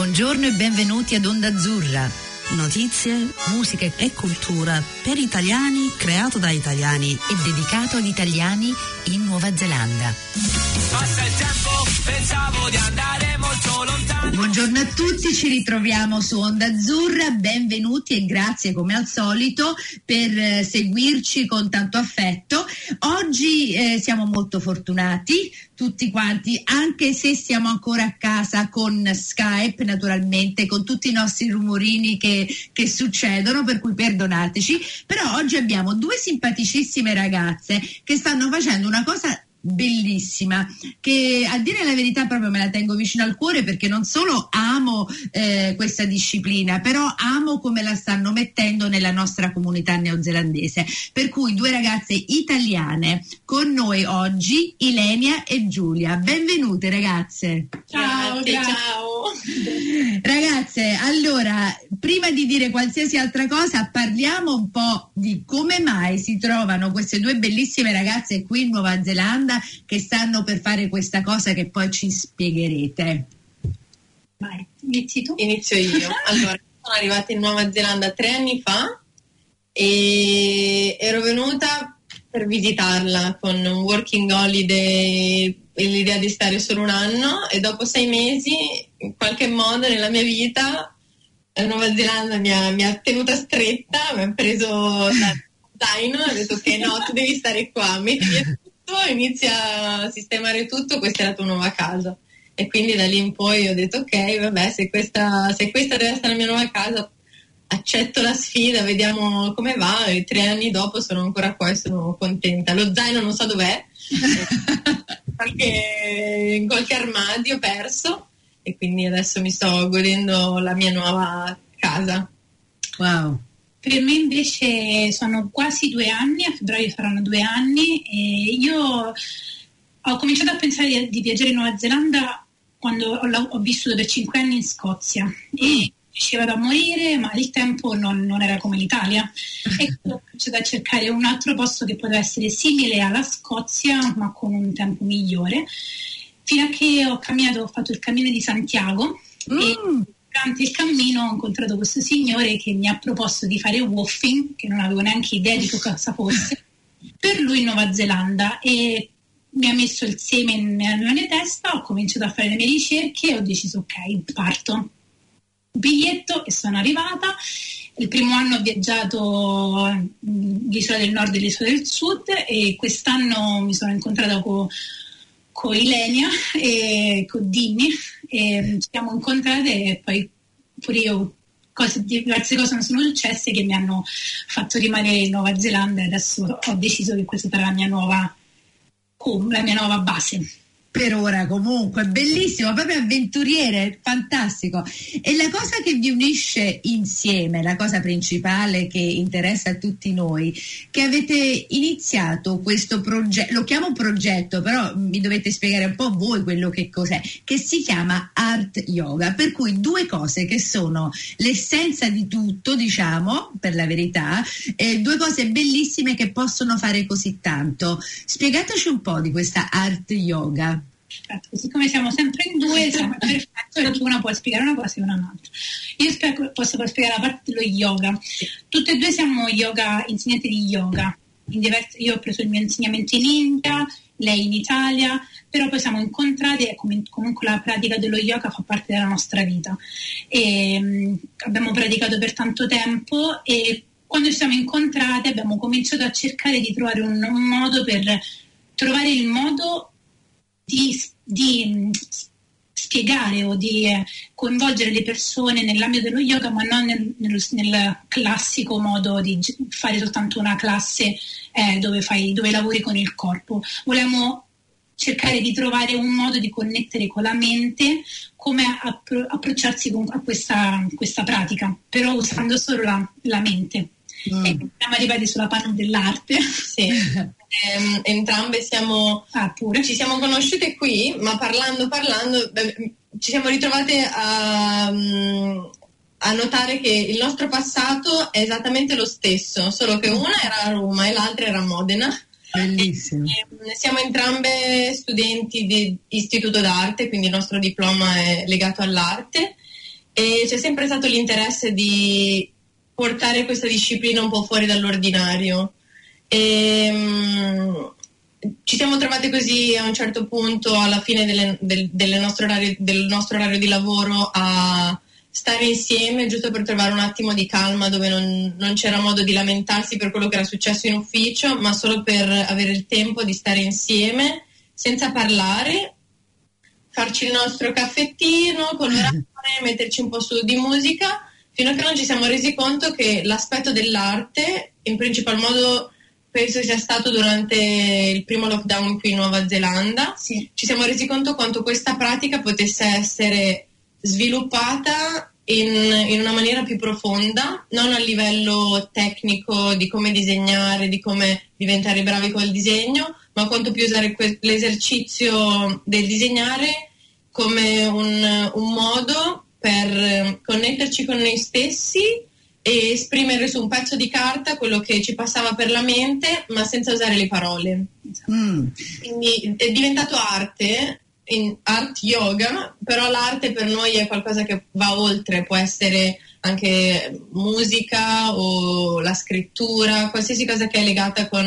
Buongiorno e benvenuti ad Onda Azzurra. Notizie, musica e cultura per italiani, creato da italiani e dedicato agli italiani in Nuova Zelanda. Passa il tempo, pensavo di andare molto lontano. Buongiorno a tutti, ci ritroviamo su Onda Azzurra, benvenuti e grazie come al solito per eh, seguirci con tanto affetto. Oggi eh, siamo molto fortunati, tutti quanti, anche se siamo ancora a casa con Skype naturalmente, con tutti i nostri rumorini che, che succedono, per cui perdonateci, però oggi abbiamo due simpaticissime ragazze che stanno facendo una cosa bellissima che a dire la verità proprio me la tengo vicino al cuore perché non solo amo eh, questa disciplina però amo come la stanno mettendo nella nostra comunità neozelandese. Per cui due ragazze italiane con noi oggi Ilenia e Giulia. Benvenute ragazze. Ciao ciao ragazze allora prima di dire qualsiasi altra cosa parliamo un po' di come mai si trovano queste due bellissime ragazze qui in Nuova Zelanda che stanno per fare questa cosa che poi ci spiegherete. Vai, inizi tu? Inizio io. Allora, sono arrivata in Nuova Zelanda tre anni fa e ero venuta per visitarla con un working holiday l'idea di stare solo un anno e dopo sei mesi in qualche modo nella mia vita la Nuova Zelanda mi ha, mi ha tenuta stretta, mi ha preso da zaino e ha detto che no, tu devi stare qua, metti inizia a sistemare tutto, questa è la tua nuova casa. E quindi da lì in poi ho detto ok, vabbè, se questa, se questa deve essere la mia nuova casa, accetto la sfida, vediamo come va e tre anni dopo sono ancora qua e sono contenta. Lo zaino non so dov'è, qualche, in qualche armadio perso e quindi adesso mi sto godendo la mia nuova casa. Wow. Per me invece sono quasi due anni, a febbraio saranno due anni e io ho cominciato a pensare di, di viaggiare in Nuova Zelanda quando ho, ho, vissuto per cinque anni in Scozia e piaceva da morire, ma il tempo non, non era come l'Italia. E ho cominciato a cercare un altro posto che poteva essere simile alla Scozia, ma con un tempo migliore, fino a che ho camminato, ho fatto il cammino di Santiago. Mm. E durante il cammino ho incontrato questo signore che mi ha proposto di fare woofing, che non avevo neanche idea di cosa fosse, per lui in Nuova Zelanda e mi ha messo il seme nella mia testa, ho cominciato a fare le mie ricerche e ho deciso ok, parto. Biglietto e sono arrivata. Il primo anno ho viaggiato l'isola del nord e l'isola del sud e quest'anno mi sono incontrata con con Ilenia e con Dini e ci siamo incontrate e poi pure io cose, diverse cose sono successe che mi hanno fatto rimanere in Nuova Zelanda e adesso ho deciso che questa sarà la mia nuova, la mia nuova base per ora comunque, bellissimo, proprio avventuriere, fantastico. E la cosa che vi unisce insieme, la cosa principale che interessa a tutti noi, che avete iniziato questo progetto, lo chiamo progetto, però mi dovete spiegare un po' voi quello che cos'è, che si chiama Art Yoga, per cui due cose che sono l'essenza di tutto, diciamo, per la verità, eh, due cose bellissime che possono fare così tanto. Spiegateci un po' di questa Art Yoga. Perfetto, siccome siamo sempre in due, siamo perfetto perché una può spiegare una cosa e una un'altra. Io spiego, posso spiegare la parte dello yoga. Tutte e due siamo yoga, insegnanti di yoga. Diversi, io ho preso il mio insegnamento in India, lei in Italia, però poi siamo incontrati e comunque la pratica dello yoga fa parte della nostra vita. E, abbiamo praticato per tanto tempo e quando ci siamo incontrati abbiamo cominciato a cercare di trovare un, un modo per trovare il modo di, di spiegare o di eh, coinvolgere le persone nell'ambito dello yoga, ma non nel, nel, nel classico modo di fare soltanto una classe eh, dove, fai, dove lavori con il corpo. Volevamo cercare di trovare un modo di connettere con la mente, come appro- approcciarsi con, a questa, questa, pratica, però usando solo la, la mente. Mm. E siamo arrivati sulla panna dell'arte. Sì. Eh, entrambe siamo, ah, ci siamo conosciute qui, ma parlando, parlando, beh, ci siamo ritrovate a, a, notare che il nostro passato è esattamente lo stesso, solo che una era a Roma e l'altra era a Modena. Bellissimo. E, siamo entrambe studenti di istituto d'arte, quindi il nostro diploma è legato all'arte e c'è sempre stato l'interesse di portare questa disciplina un po' fuori dall'ordinario. E, um, ci siamo trovate così a un certo punto alla fine delle, del, delle nostre orario, del nostro orario di lavoro a stare insieme giusto per trovare un attimo di calma dove non, non, c'era modo di lamentarsi per quello che era successo in ufficio, ma solo per avere il tempo di stare insieme senza parlare, farci il nostro caffettino, colorare, metterci un po' su di musica, fino a che non ci siamo resi conto che l'aspetto dell'arte, in principal modo penso sia stato durante il primo lockdown qui in Nuova Zelanda, sì. ci siamo resi conto quanto questa pratica potesse essere sviluppata in, in, una maniera più profonda, non a livello tecnico di come disegnare, di come diventare bravi col disegno, ma quanto più usare que- l'esercizio del disegnare come un, un modo per connetterci con noi stessi e esprimere su un pezzo di carta quello che ci passava per la mente, ma senza usare le parole. Mm. Quindi è diventato arte art yoga, però l'arte per noi è qualcosa che va oltre, può essere anche musica o la scrittura, qualsiasi cosa che è legata con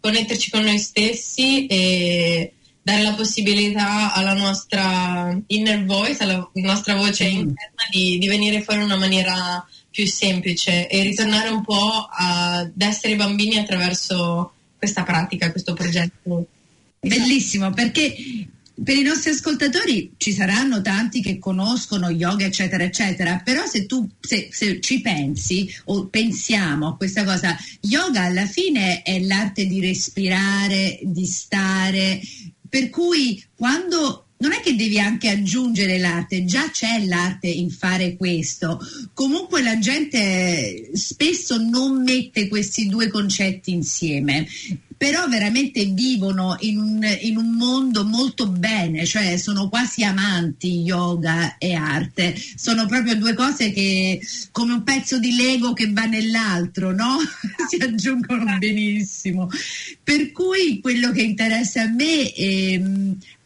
connetterci con noi stessi e dare la possibilità alla nostra inner voice, alla nostra voce mm. interna di, di venire fuori in una maniera più semplice e ritornare un po' ad essere bambini attraverso questa pratica, questo progetto. Bellissimo, perché per i nostri ascoltatori ci saranno tanti che conoscono yoga, eccetera, eccetera, però se tu se, se ci pensi o pensiamo a questa cosa, yoga alla fine è l'arte di respirare, di stare, per cui quando non è che devi anche aggiungere l'arte, già c'è l'arte in fare questo. Comunque la gente spesso non mette questi due concetti insieme però veramente vivono in un, in un, mondo molto bene, cioè sono quasi amanti yoga e arte, sono proprio due cose che come un pezzo di Lego che va nell'altro, no? si aggiungono benissimo. Per cui quello che interessa a me è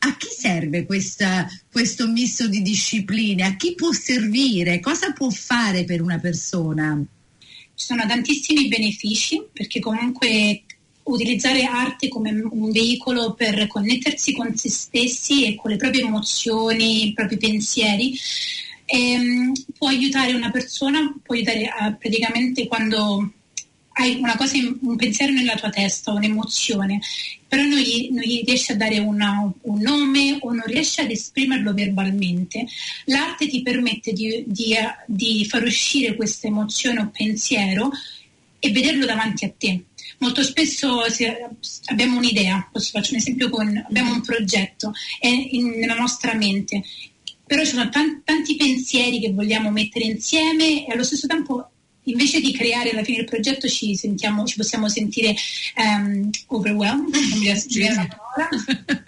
a chi serve questa, questo misto di discipline, a chi può servire, cosa può fare per una persona? Ci sono tantissimi benefici perché comunque utilizzare arte come un veicolo per connettersi con se stessi e con le proprie emozioni, i propri pensieri, ehm, può aiutare una persona, può aiutare a, praticamente quando hai cosa, un pensiero nella tua testa, un'emozione, però non gli, non gli riesci a dare una, un nome o non riesci ad esprimerlo verbalmente, l'arte ti permette di, di, di far uscire questa emozione o pensiero e vederlo davanti a te molto spesso abbiamo un'idea, faccio un esempio con, abbiamo un progetto è in, nella nostra mente, però ci sono tanti, tanti pensieri che vogliamo mettere insieme e allo stesso tempo invece di creare alla fine del progetto ci, sentiamo, ci possiamo sentire um, overwhelmed, non mi riesco la parola,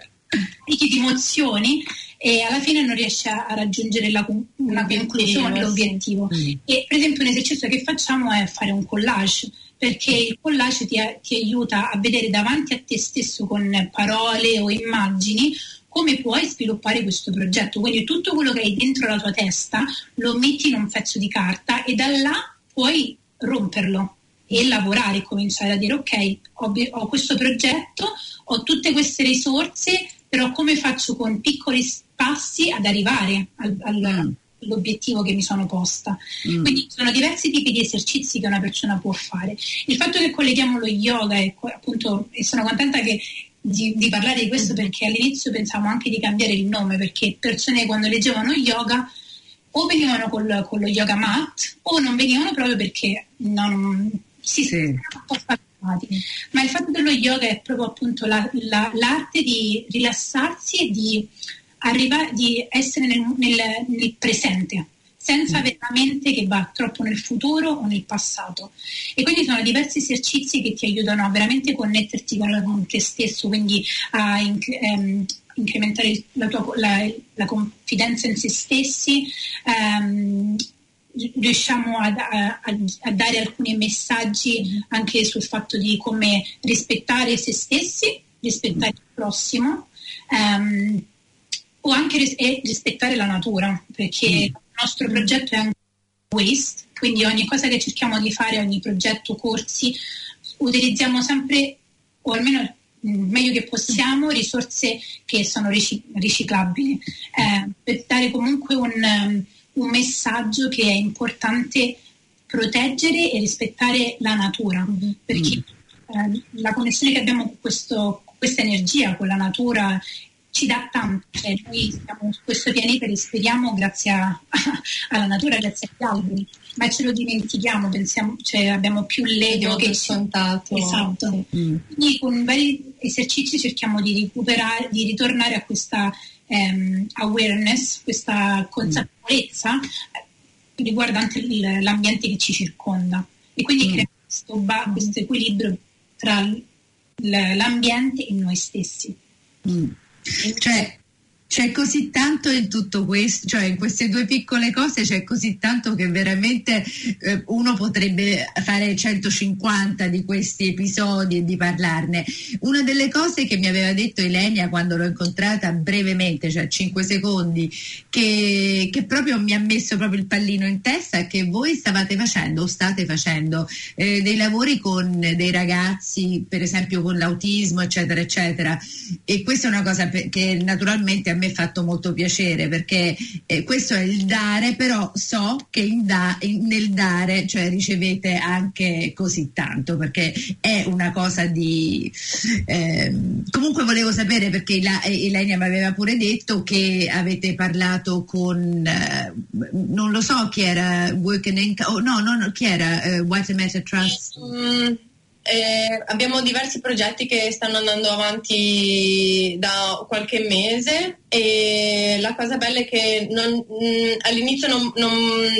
ricchi di emozioni e alla fine non riesce a, raggiungere la, una conclusione, l'obiettivo. Mm. E per esempio un esercizio che facciamo è fare un collage perché il collage ti, ti aiuta a vedere davanti a te stesso con parole o immagini come puoi sviluppare questo progetto. Quindi tutto quello che hai dentro la tua testa lo metti in un pezzo di carta e da là puoi romperlo e lavorare, cominciare a dire ok, ho, ho questo progetto, ho tutte queste risorse, però come faccio con piccoli passi ad arrivare al, al, mm l'obiettivo che mi sono posta. Mm. Quindi sono diversi tipi di esercizi che una persona può fare. Il fatto che colleghiamo lo yoga e appunto e sono contenta che, di, di, parlare di questo mm. perché all'inizio pensavamo anche di cambiare il nome perché persone quando leggevano yoga o venivano col, con lo yoga mat o non venivano proprio perché non si sì. un po' spaventati. Ma il fatto dello yoga è proprio appunto la, la, l'arte di rilassarsi e di arriva, di essere nel, nel, nel presente senza mm. avere una mente che va troppo nel futuro o nel passato. E quindi sono diversi esercizi che ti aiutano a veramente connetterti con, te stesso, quindi a inc- ehm, incrementare la, tua, la, la, confidenza in se stessi. Ehm, riusciamo a, a, a, dare alcuni messaggi mm. anche sul fatto di come rispettare se stessi, rispettare il prossimo. Um, o anche ris- rispettare la natura, perché mm. la nostro mm. progetto è anche waste, quindi ogni cosa che cerchiamo di fare, ogni progetto, corsi, utilizziamo sempre, o almeno meglio che possiamo, risorse che sono riciclabili, eh, per dare comunque un, un, messaggio che è importante proteggere e rispettare la natura, mm-hmm. perché eh, la connessione che abbiamo con questo, questa energia con la natura ci dà tanto, cioè noi siamo su questo pianeta e respiriamo grazie a, alla natura, grazie agli alberi, ma ce lo dimentichiamo, pensiamo, cioè abbiamo più l'ego che scontato. Esatto. Mm. Quindi con vari esercizi cerchiamo di recuperare, di ritornare a questa um, awareness, questa consapevolezza mm. riguardante l'ambiente che ci circonda e quindi mm. crea questo, questo equilibrio tra l'ambiente e noi stessi. Mm. Cioè, c'è così tanto in tutto questo, cioè in queste due piccole cose c'è così tanto che veramente eh, uno potrebbe fare 150 di questi episodi e di parlarne. Una delle cose che mi aveva detto Elenia quando l'ho incontrata brevemente, cioè 5 secondi, che, che proprio mi ha messo proprio il pallino in testa è che voi stavate facendo o state facendo eh, dei lavori con dei ragazzi, per esempio con l'autismo, eccetera, eccetera. E questa è una cosa che naturalmente a me ha fatto molto piacere perché eh, questo è il dare, però so che da, in, nel dare cioè, ricevete anche così tanto perché è una cosa di... Eh, comunque volevo sapere perché la, Elenia mi aveva pure detto che avete parlato con, eh, non lo so chi era, Working oh, no, no, no, chi era uh, White Matter Trust? Mm eh, abbiamo diversi progetti che stanno andando avanti da qualche mese e la cosa bella è che non, mh, mm, all'inizio non, non,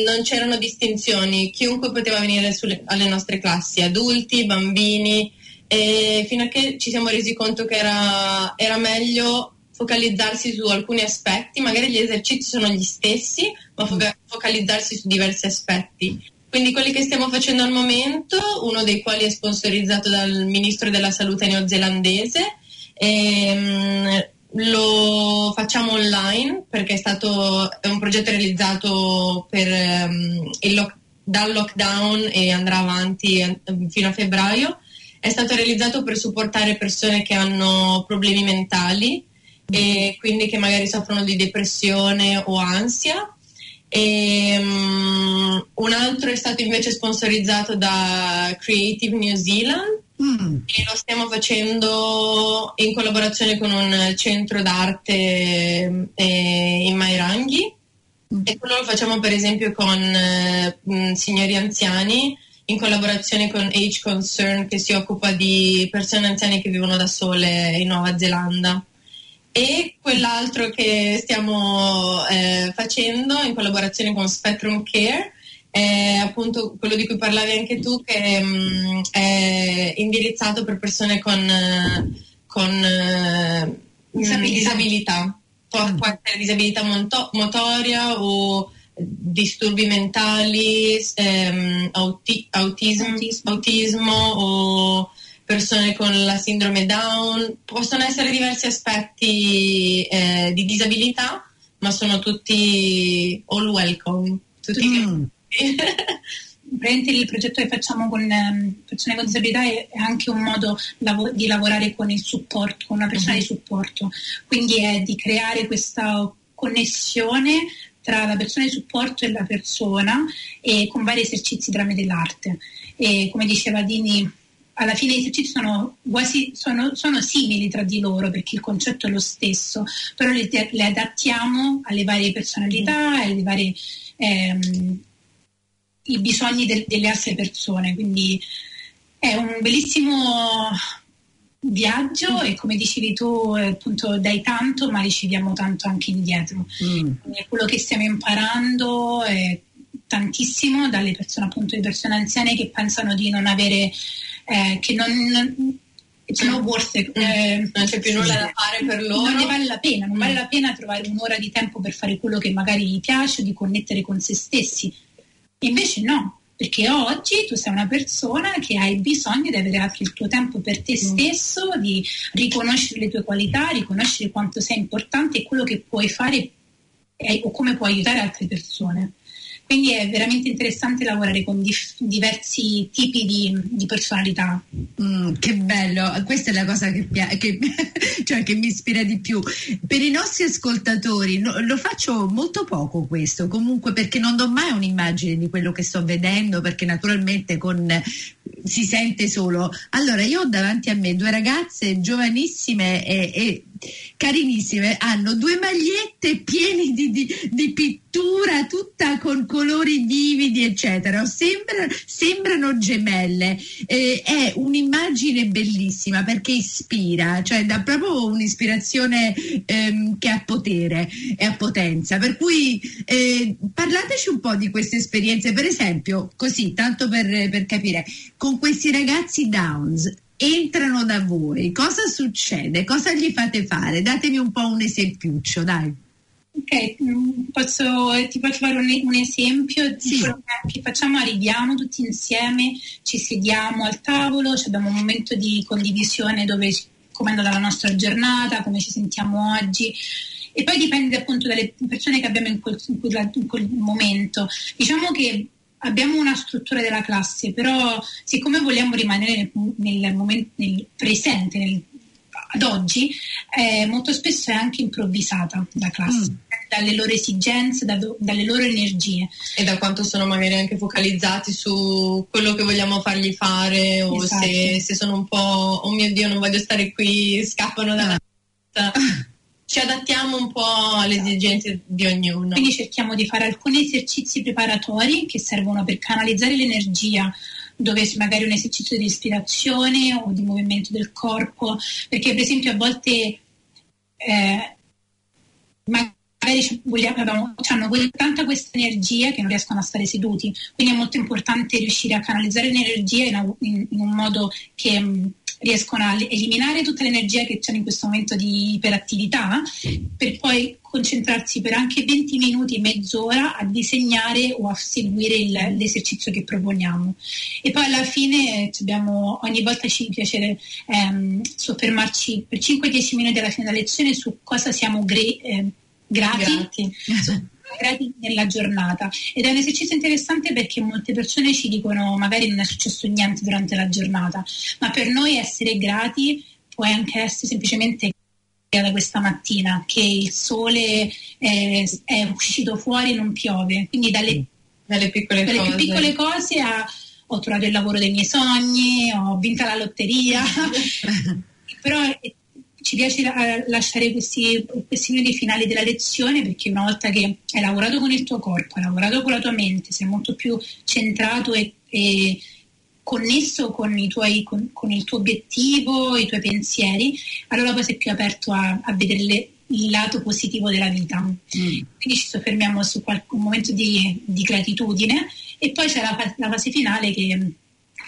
non, c'erano distinzioni, chiunque poteva venire sulle, alle nostre classi, adulti, bambini, fino a che ci siamo resi conto che era, era meglio focalizzarsi su alcuni aspetti, magari gli esercizi sono gli stessi, ma focalizzarsi su diversi aspetti. Quindi quelli che stiamo facendo al momento, uno dei quali è sponsorizzato dal ministro della salute neozelandese, ehm, lo facciamo online perché è stato è un progetto realizzato per, um, lock, dal lockdown e andrà avanti fino a febbraio. È stato realizzato per supportare persone che hanno problemi mentali e quindi che magari soffrono di depressione o ansia e, um, un altro è stato invece sponsorizzato da Creative New Zealand mm. e lo stiamo facendo in collaborazione con un centro d'arte eh, in Mairanghi mm. e quello lo facciamo per esempio con eh, signori anziani in collaborazione con Age Concern che si occupa di persone anziane che vivono da sole in Nuova Zelanda e quell'altro che stiamo eh, facendo in collaborazione con Spectrum Care è appunto quello di cui parlavi anche tu che mh, mm, è indirizzato per persone con, con uh, disabilità. disabilità. Può, può, essere disabilità moto- motoria o disturbi mentali, ehm, auti- autismo, autismo. autismo o persone con la sindrome Down, possono essere diversi aspetti eh, di disabilità, ma sono tutti all welcome. Tutti mm. il progetto che facciamo con ehm, persone con disabilità è, anche un modo lav- di lavorare con il supporto, con una persona mm-hmm. di supporto, quindi è di creare questa connessione tra la persona di supporto e la persona e con vari esercizi tramite l'arte. E come diceva Dini, alla fine gli esercizi sono, quasi, sono, sono, simili tra di loro perché il concetto è lo stesso, però li, li adattiamo alle varie personalità, alle varie, ehm, i bisogni del, delle altre persone. Quindi è un bellissimo viaggio e come dicevi tu appunto dai tanto ma riceviamo tanto anche indietro. Mm. quello che stiamo imparando è tantissimo dalle persone appunto le persone anziane che pensano di non avere eh, che non, not worth it. Eh, non c'è più nulla da fare per loro. Non ne vale la pena, non vale la pena trovare un'ora di tempo per fare quello che magari gli piace, di connettere con se stessi. Invece no, perché oggi tu sei una persona che hai bisogno di avere anche il tuo tempo per te mm. stesso, di riconoscere le tue qualità, riconoscere quanto sei importante e quello che puoi fare e, o come può aiutare altre persone. Quindi è veramente interessante lavorare con dif- diversi tipi di, di personalità. Mm, che bello, questa è la cosa che, che, cioè che, mi ispira di più. Per i nostri ascoltatori no, lo faccio molto poco questo, comunque perché non do mai un'immagine di quello che sto vedendo, perché naturalmente con, si sente solo. Allora, io ho davanti a me due ragazze giovanissime e, e carinissime, hanno due magliette piene di, di, di, pittura, tutta con colori vividi, eccetera. Sembra, sembrano gemelle. Eh, è un'immagine bellissima perché ispira, cioè dà proprio un'ispirazione ehm, che ha potere e ha potenza. Per cui eh, parlateci un po' di queste esperienze, per esempio, così, tanto per, per capire, con questi ragazzi Downs entrano da voi, cosa succede? Cosa gli fate fare? Datemi un po' un esempiuccio, dai. Ok, mm, posso, ti faccio fare un, un esempio sì. che facciamo, arriviamo tutti insieme, ci sediamo al tavolo, abbiamo un momento di condivisione dove come è andata la nostra giornata, come ci sentiamo oggi e poi dipende appunto dalle persone che abbiamo in quel, in quel, in quel momento. Diciamo che abbiamo una struttura della classe, però siccome vogliamo rimanere nel, nel, momento, nel presente, nel, ad oggi, eh, molto spesso è anche improvvisata la classe. Mm. dalle loro esigenze, da, dalle loro energie. E da quanto sono magari anche focalizzati su quello che vogliamo fargli fare o esatto. se, se, sono un po' oh mio Dio non voglio stare qui, scappano dalla. ci adattiamo un po' alle esigenze di ognuno. Quindi cerchiamo di fare alcuni esercizi preparatori che servono per canalizzare l'energia dove magari un esercizio di ispirazione o di movimento del corpo, perché per esempio a volte eh, magari vogliamo, hanno tanta questa energia che non riescono a stare seduti, quindi è molto importante riuscire a canalizzare l'energia in, in, in un modo che riescono a eliminare tutta l'energia che c'è in questo momento di iperattività per poi concentrarsi per anche 20 minuti, mezz'ora a disegnare o a seguire il, l'esercizio che proponiamo. E poi alla fine eh, abbiamo, ogni volta ci piace ehm, soffermarci per 5-10 minuti alla fine della lezione su cosa siamo gre- eh, grati. grati. Gradi nella giornata. Ed è un esercizio interessante perché molte persone ci dicono magari non è successo niente durante la giornata, ma per noi essere grati può anche essere semplicemente da questa mattina che il sole è, è uscito fuori e non piove, quindi dalle, dalle piccole dalle cose, piccole cose a, ho trovato il lavoro dei miei sogni, ho vinto la lotteria, però ci piace lasciare questi, questi minuti finali della lezione perché una volta che hai lavorato con il tuo corpo, hai lavorato con la tua mente, sei molto più centrato e, e connesso con, tuoi, con, con, il tuo obiettivo, i tuoi pensieri, allora poi sei più aperto a, a vedere le, il lato positivo della vita. Mm. Quindi ci soffermiamo su qualche, un momento di, di, gratitudine e poi c'è la, la fase finale che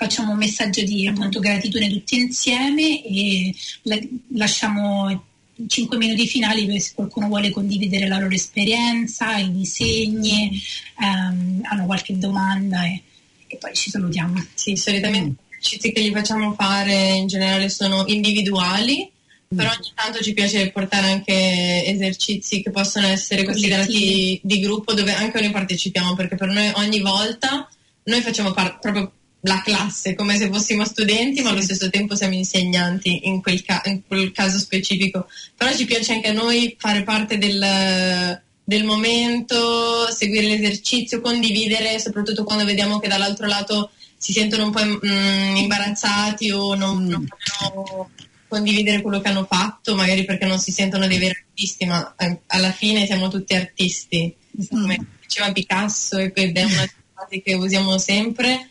facciamo un messaggio di appunto, gratitudine tutti insieme e la, lasciamo 5 minuti finali per se qualcuno vuole condividere la loro esperienza, i disegni, ehm, hanno qualche domanda e, e, poi ci salutiamo. Sì, solitamente mm. gli esercizi che gli facciamo fare in generale sono individuali, mm. però ogni tanto ci piace portare anche esercizi che possono essere considerati di gruppo dove anche noi partecipiamo perché per noi ogni volta noi facciamo par- proprio la classe come se fossimo studenti, ma allo stesso tempo siamo insegnanti in quel, ca- in quel, caso specifico. Però ci piace anche a noi fare parte del, del momento, seguire l'esercizio, condividere, soprattutto quando vediamo che dall'altro lato si sentono un po' mm, imbarazzati o non, mm. non vogliono condividere quello che hanno fatto, magari perché non si sentono dei veri artisti, ma eh, alla fine siamo tutti artisti, come mm. diceva Picasso, ed è una frase che usiamo sempre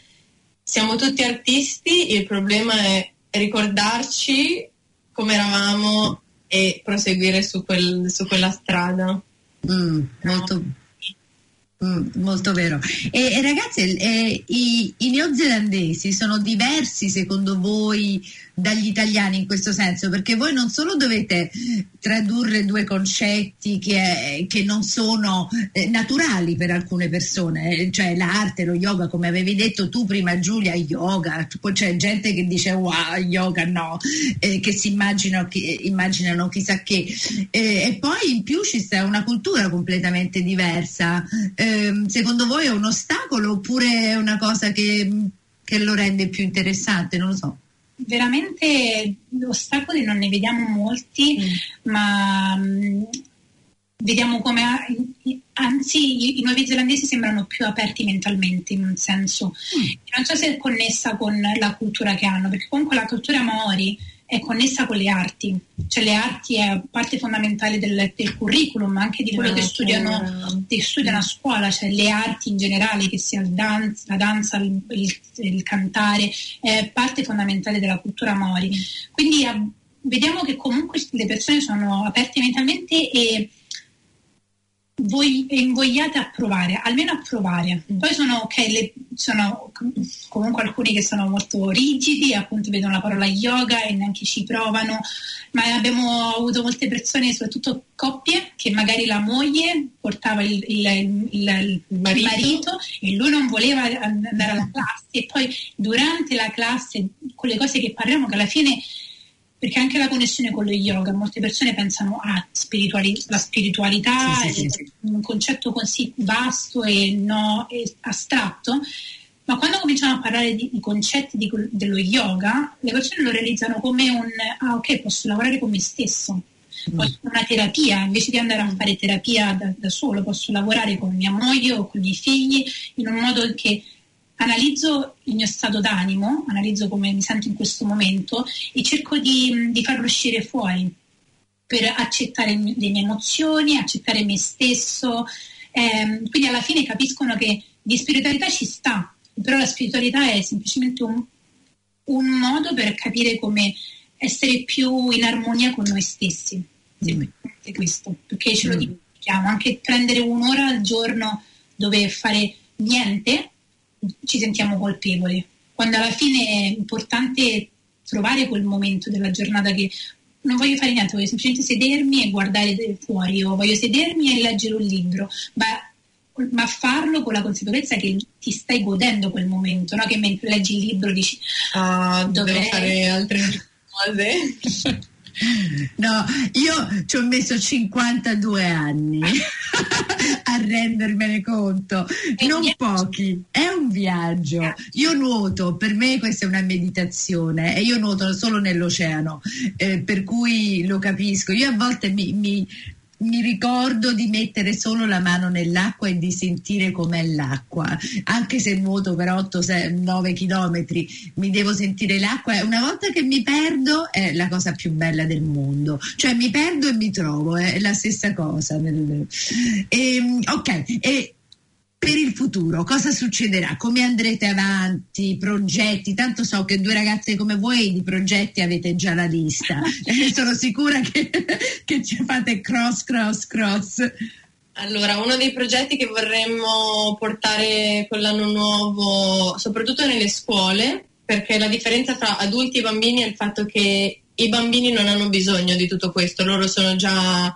siamo tutti artisti, il problema è ricordarci come eravamo e proseguire su, quel, su quella strada. Mm, molto, mm, molto vero. E, e ragazzi, eh, i, i, neozelandesi sono diversi secondo voi dagli italiani in questo senso, perché voi non solo dovete tradurre due concetti che, che non sono eh, naturali per alcune persone, eh, cioè l'arte, lo yoga, come avevi detto tu prima Giulia, yoga, poi c'è gente che dice wow, yoga no, eh, che si immaginano, che, immaginano chissà che, eh, e poi in più ci sta una cultura completamente diversa. Ehm, secondo voi è un ostacolo oppure è una cosa che, che lo rende più interessante? Non lo so veramente ostacoli non ne vediamo molti, mm. ma mh, vediamo come anzi i, i nuovi zelandesi sembrano più aperti mentalmente in un senso. Mm. Non so se è connessa con la cultura che hanno, perché comunque la cultura maori è connessa con le arti, cioè le arti è parte fondamentale del, del curriculum, anche di quello che studiano, che studiano, a scuola, cioè le arti in generale, che sia il danza, la danza, il, il, il, cantare, è parte fondamentale della cultura maori. Quindi a, vediamo che comunque le persone sono aperte mentalmente e voi invogliate a provare, almeno a provare. Poi sono, ok, le, sono comunque alcuni che sono molto rigidi, appunto vedono la parola yoga e neanche ci provano, ma abbiamo avuto molte persone, soprattutto coppie, che magari la moglie portava il, il, il, il marito. marito. e lui non voleva andare alla classe e poi durante la classe, quelle cose che parliamo, che alla fine perché anche la connessione con lo yoga, molte persone pensano a ah, spirituali- la spiritualità sì, sì, sì, un concetto così vasto e, no, e astratto, ma quando cominciamo a parlare di, di concetti di, dello yoga, le persone lo realizzano come un ah ok, posso lavorare con me stesso, mm. posso fare una terapia, invece di andare a fare terapia da, da solo, posso lavorare con mia moglie o con i miei figli in un modo che analizzo il mio stato d'animo, analizzo come mi sento in questo momento e cerco di, di farlo uscire fuori per accettare le mie emozioni, accettare me stesso. Eh, quindi alla fine capiscono che di spiritualità ci sta, però la spiritualità è semplicemente un, un modo per capire come essere più in armonia con noi stessi. Semplicemente questo, perché ce lo mm. dimentichiamo, anche prendere un'ora al giorno dove fare niente ci sentiamo colpevoli, quando alla fine è importante trovare quel momento della giornata che non voglio fare niente, voglio semplicemente sedermi e guardare fuori o voglio sedermi e leggere un libro, ma, ma farlo con la consapevolezza che ti stai godendo quel momento, no? che mentre leggi il libro dici ah, devo fare altre cose. No, io ci ho messo 52 anni a rendermene conto, non pochi, è un viaggio. Io nuoto, per me questa è una meditazione e io nuoto solo nell'oceano, eh, per cui lo capisco. Io a volte mi, mi mi ricordo di mettere solo la mano nell'acqua e di sentire com'è l'acqua, anche se nuoto per 8-9 chilometri, mi devo sentire l'acqua. Una volta che mi perdo è la cosa più bella del mondo, cioè mi perdo e mi trovo, è la stessa cosa. E, ehm, ok, e per il futuro cosa succederà? Come andrete avanti? Progetti? Tanto so che due ragazze come voi di progetti avete già la lista. e sono sicura che, che ci fate cross, cross, cross. Allora, uno dei progetti che vorremmo portare con l'anno nuovo, soprattutto nelle scuole, perché la differenza tra adulti e bambini è il fatto che i bambini non hanno bisogno di tutto questo, loro sono già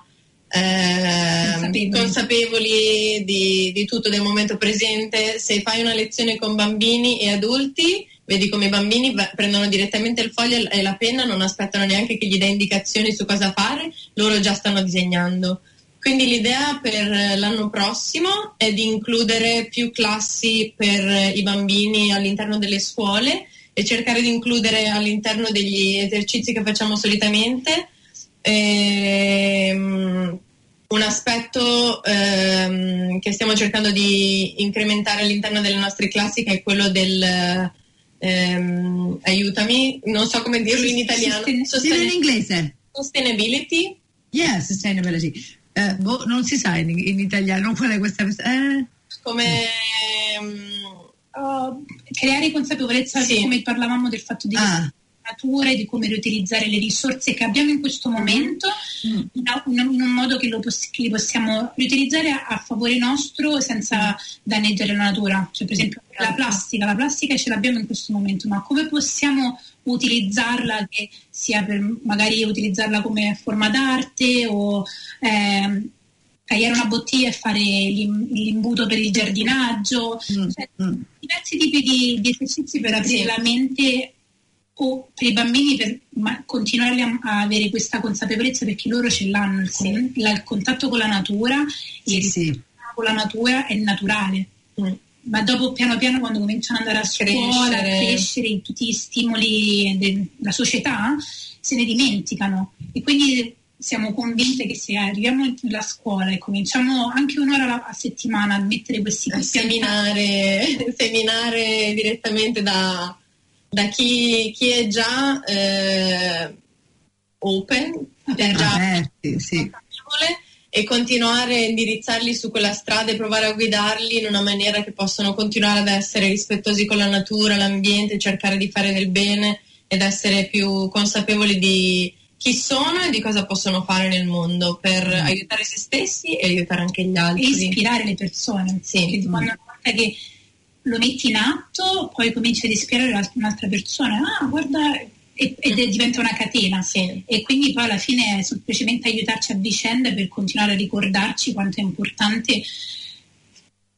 eh, consapevoli, di, di, tutto del momento presente. Se fai una lezione con bambini e adulti, vedi come i bambini prendono direttamente il foglio e la penna, non aspettano neanche che gli dai indicazioni su cosa fare, loro già stanno disegnando. Quindi l'idea per l'anno prossimo è di includere più classi per i bambini all'interno delle scuole e cercare di includere all'interno degli esercizi che facciamo solitamente ehm, un aspetto ehm, che stiamo cercando di incrementare all'interno delle nostre classi è quello del ehm, aiutami, non so come dirlo in italiano. Sosten- in inglese. Sustainability. Yeah, sustainability. Uh, boh, non si sa in, in, italiano qual è questa. Eh? Come. Uh, creare consapevolezza sì. come parlavamo del fatto di ah natura e di come riutilizzare le risorse che abbiamo in questo momento mm. in, in, un modo che, poss- che, li possiamo riutilizzare a, a favore nostro senza mm. danneggiare la natura. Cioè, per esempio la plastica, la plastica ce l'abbiamo in questo momento, ma come possiamo utilizzarla che sia per magari utilizzarla come forma d'arte o eh, tagliare una bottiglia e fare l'imbuto per il giardinaggio, mm, cioè, mm. diversi tipi di, di, esercizi per aprire sì. la mente o per i bambini per continuare a, avere questa consapevolezza perché loro ce l'hanno il, sì. il, il contatto con la natura sì, e sì. con la natura è naturale. Mm. Ma dopo piano piano quando cominciano ad andare a scuola, a crescere tutti gli stimoli della società, se ne dimenticano. E quindi siamo convinte che se arriviamo nella scuola e cominciamo anche un'ora a settimana a mettere questi a seminare, seminare direttamente da, da chi, chi, è già eh, open, è già aperti, sì. e continuare a indirizzarli su quella strada e provare a guidarli in una maniera che possano continuare ad essere rispettosi con la natura, l'ambiente, cercare di fare del bene ed essere più consapevoli di chi sono e di cosa possono fare nel mondo per mm. aiutare se stessi e aiutare anche gli altri. E ispirare le persone. Sì. Perché quando una volta che lo metti in atto, poi cominci ad ispirare un'altra persona. Ah, guarda, ed è, diventa una catena. Sì. E quindi poi alla fine è semplicemente aiutarci a vicenda per continuare a ricordarci quanto è importante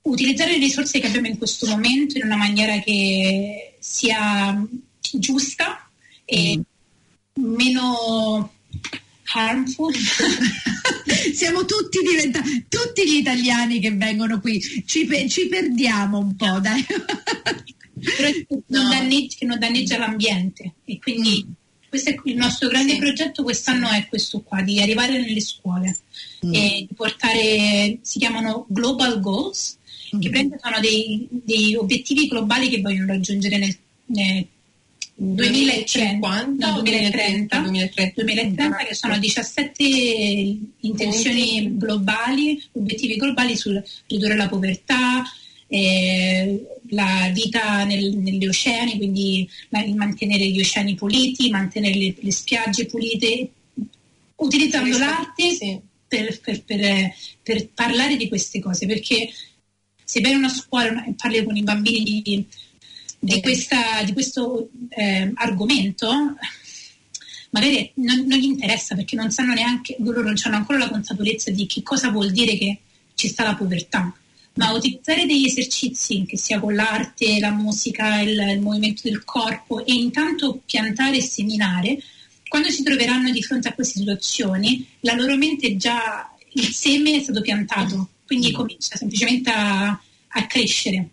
utilizzare le risorse che abbiamo in questo momento in una maniera che sia giusta e mm meno harmful. Siamo tutti diventati, tutti gli italiani che vengono qui, ci, ci perdiamo un po', dai. Però non, no. danneggia, non danneggia l'ambiente e quindi mm. questo è il nostro grande sì. progetto quest'anno è questo qua, di arrivare nelle scuole mm. e di portare, si chiamano Global Goals, mm. che sono dei, dei, obiettivi globali che vogliono raggiungere nel, nel 2030, no, 2030, 2030, 2030 che sono 17 intenzioni globali, obiettivi globali sul ridurre la povertà, eh, la vita nel, negli oceani, quindi mantenere gli oceani puliti, mantenere le, le spiagge pulite, utilizzando l'arte sì. per, per, per, per, parlare di queste cose, perché se vai in una scuola e parli con i bambini di di, questa, di questo eh, argomento magari non, non, gli interessa perché non sanno neanche, loro non hanno ancora la consapevolezza di che cosa vuol dire che ci sta la povertà. Ma utilizzare degli esercizi, che sia con l'arte, la musica, il, il movimento del corpo, e intanto piantare e seminare, quando si troveranno di fronte a queste situazioni, la loro mente già, il seme è stato piantato, quindi comincia semplicemente a, a crescere.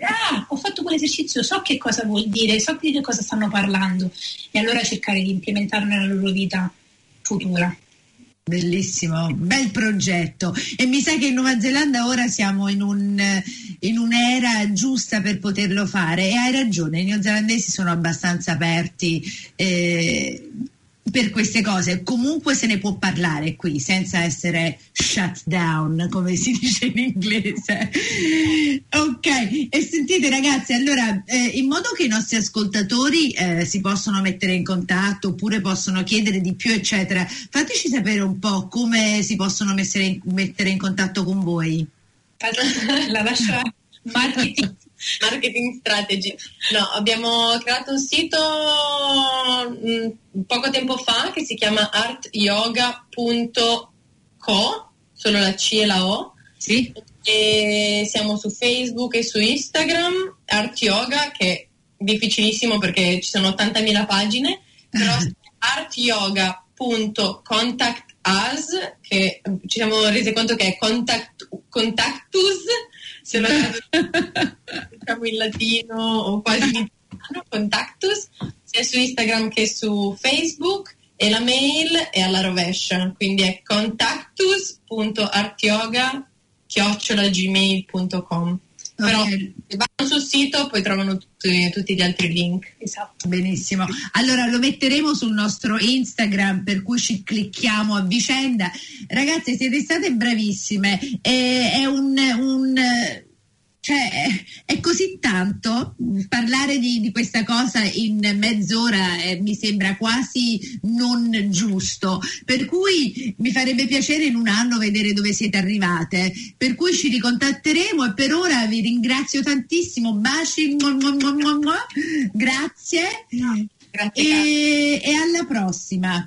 Ah, ho fatto quell'esercizio, so che cosa vuol dire, so di che cosa stanno parlando e allora cercare di implementarlo nella loro vita futura. Bellissimo, bel progetto. E mi sa che in Nuova Zelanda ora siamo in, un, in, un'era giusta per poterlo fare. E hai ragione, i neozelandesi sono abbastanza aperti. Eh, per queste cose. Comunque se ne può parlare qui senza essere shut down, come si dice in inglese. Ok, e sentite ragazzi, allora eh, in modo che i nostri ascoltatori eh, si possono mettere in contatto oppure possono chiedere di più, eccetera, fateci sapere un po' come si possono in, mettere in contatto con voi. La lascia marketing marketing strategy. No, abbiamo creato un sito mh, mm, poco tempo fa che si chiama artyoga.co, solo la C e la O. Sì. E siamo su Facebook e su Instagram, Art Yoga, che è difficilissimo perché ci sono 80.000 pagine, però artyoga.contactus, che ci siamo resi conto che è contact, contactus, se lo diciamo in latino o quasi in italiano, contactus, sia su Instagram che su Facebook e la mail è alla rovescia, quindi è contactus.artyoga.gmail.com però okay. se vanno sul sito poi trovano tutti, tutti, gli altri link. Esatto. Benissimo. Allora lo metteremo sul nostro Instagram per cui ci clicchiamo a vicenda. Ragazze siete state bravissime. È, è un, un cioè, è così tanto parlare di, di questa cosa in mezz'ora eh, mi sembra quasi non giusto. Per cui mi farebbe piacere in un anno vedere dove siete arrivate. Per cui ci ricontatteremo e per ora vi ringrazio tantissimo. Baci, mua, mua, mua, grazie. Grazie. E, e alla prossima.